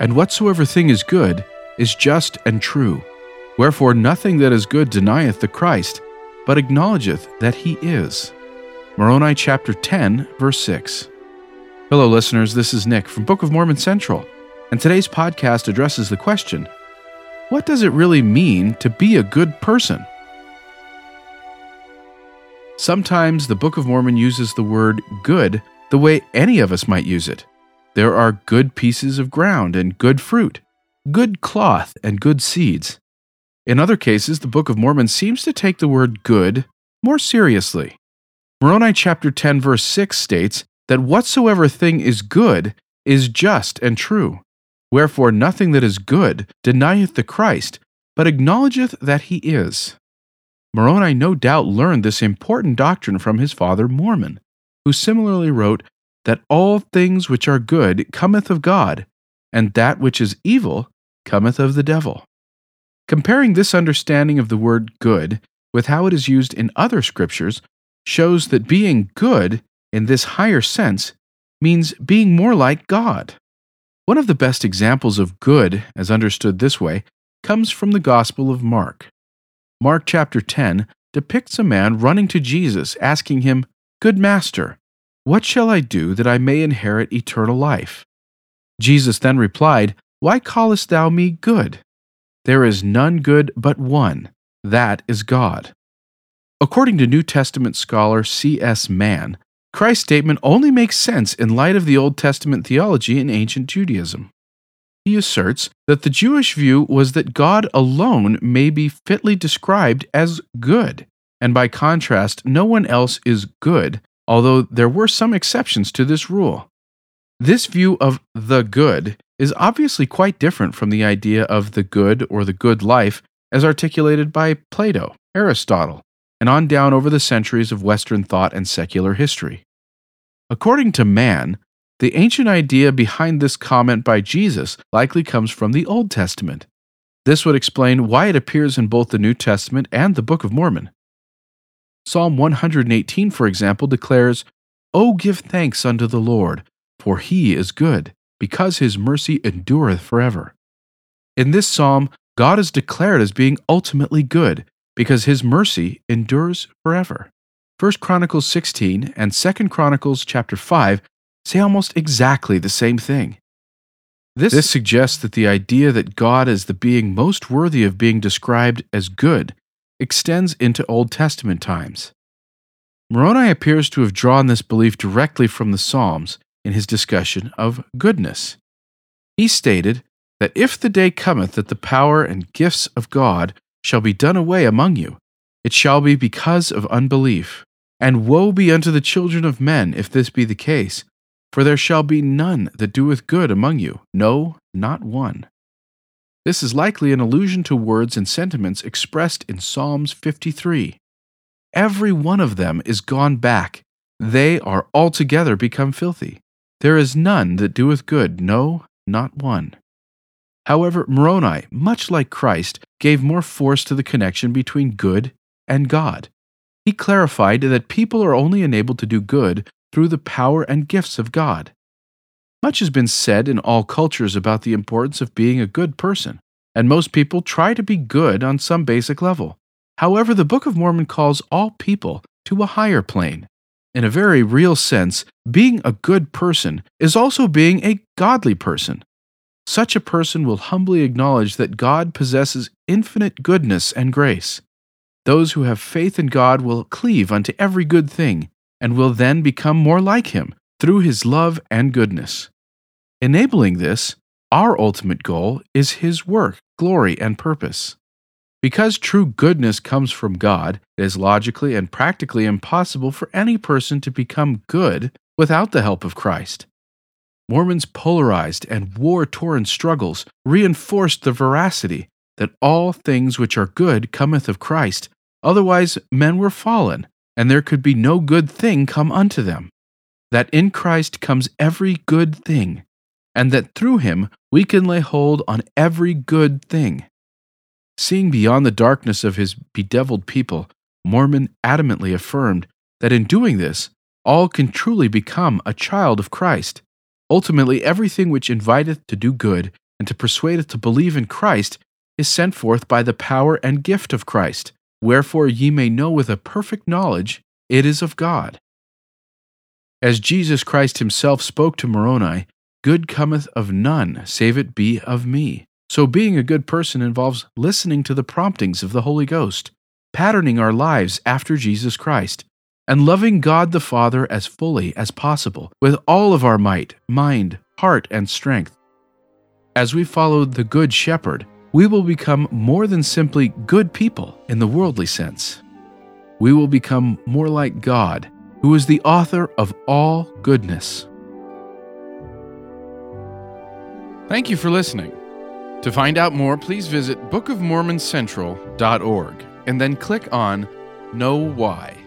And whatsoever thing is good is just and true. Wherefore nothing that is good denieth the Christ, but acknowledgeth that he is. Moroni chapter 10, verse 6. Hello, listeners. This is Nick from Book of Mormon Central, and today's podcast addresses the question What does it really mean to be a good person? Sometimes the Book of Mormon uses the word good the way any of us might use it. There are good pieces of ground and good fruit, good cloth and good seeds. In other cases, the Book of Mormon seems to take the word good more seriously. Moroni chapter 10 verse 6 states that whatsoever thing is good is just and true. Wherefore nothing that is good denieth the Christ, but acknowledgeth that he is. Moroni no doubt learned this important doctrine from his father Mormon, who similarly wrote that all things which are good cometh of God, and that which is evil cometh of the devil. Comparing this understanding of the word good with how it is used in other scriptures shows that being good in this higher sense means being more like God. One of the best examples of good, as understood this way, comes from the Gospel of Mark. Mark chapter 10 depicts a man running to Jesus, asking him, Good master, what shall I do that I may inherit eternal life? Jesus then replied, Why callest thou me good? There is none good but one, that is God. According to New Testament scholar C.S. Mann, Christ's statement only makes sense in light of the Old Testament theology in ancient Judaism. He asserts that the Jewish view was that God alone may be fitly described as good, and by contrast, no one else is good, although there were some exceptions to this rule. This view of the good is obviously quite different from the idea of the good or the good life as articulated by Plato, Aristotle, and on down over the centuries of Western thought and secular history. According to Mann, the ancient idea behind this comment by Jesus likely comes from the Old Testament. This would explain why it appears in both the New Testament and the Book of Mormon. Psalm 118, for example, declares, O give thanks unto the Lord, for he is good, because his mercy endureth forever. In this psalm, God is declared as being ultimately good, because his mercy endures forever. 1 Chronicles 16 and 2 Chronicles chapter 5 say almost exactly the same thing. This, this suggests that the idea that God is the being most worthy of being described as good extends into Old Testament times. Moroni appears to have drawn this belief directly from the Psalms in his discussion of goodness. He stated that if the day cometh that the power and gifts of God shall be done away among you, it shall be because of unbelief. And woe be unto the children of men if this be the case, for there shall be none that doeth good among you, no, not one. This is likely an allusion to words and sentiments expressed in Psalms 53. Every one of them is gone back, they are altogether become filthy. There is none that doeth good, no, not one. However, Moroni, much like Christ, gave more force to the connection between good and God. He clarified that people are only enabled to do good through the power and gifts of God. Much has been said in all cultures about the importance of being a good person, and most people try to be good on some basic level. However, the Book of Mormon calls all people to a higher plane. In a very real sense, being a good person is also being a godly person. Such a person will humbly acknowledge that God possesses infinite goodness and grace. Those who have faith in God will cleave unto every good thing and will then become more like Him through His love and goodness. Enabling this, our ultimate goal is His work, glory, and purpose. Because true goodness comes from God, it is logically and practically impossible for any person to become good without the help of Christ. Mormons' polarized and war torn struggles reinforced the veracity that all things which are good cometh of Christ, otherwise men were fallen, and there could be no good thing come unto them. That in Christ comes every good thing, and that through him we can lay hold on every good thing. Seeing beyond the darkness of his bedeviled people, Mormon adamantly affirmed that in doing this, all can truly become a child of Christ. Ultimately, everything which inviteth to do good and to persuade us to believe in Christ is sent forth by the power and gift of Christ. Wherefore ye may know with a perfect knowledge it is of God. As Jesus Christ himself spoke to Moroni, good cometh of none, save it be of me. So being a good person involves listening to the promptings of the Holy Ghost, patterning our lives after Jesus Christ, and loving God the Father as fully as possible, with all of our might, mind, heart, and strength. As we follow the Good Shepherd, we will become more than simply good people in the worldly sense. We will become more like God, who is the author of all goodness. Thank you for listening. To find out more, please visit bookofmormoncentral.org and then click on KnoWhy.